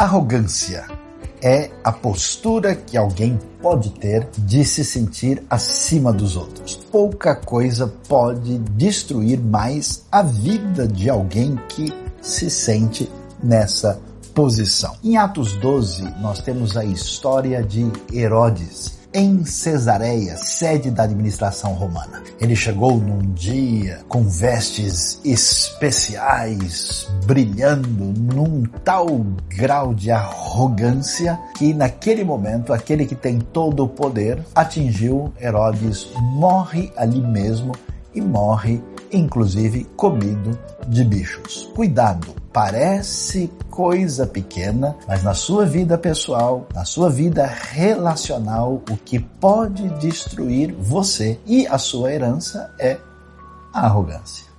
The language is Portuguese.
Arrogância é a postura que alguém pode ter de se sentir acima dos outros. Pouca coisa pode destruir mais a vida de alguém que se sente nessa posição. Em Atos 12, nós temos a história de Herodes em Cesareia, sede da administração romana. Ele chegou num dia com vestes especiais, brilhando num tal grau de arrogância que naquele momento aquele que tem todo o poder atingiu Herodes, morre ali mesmo e morre inclusive comido de bichos. Cuidado, parece coisa pequena, mas na sua vida pessoal, na sua vida relacional, o que pode destruir você e a sua herança é a arrogância.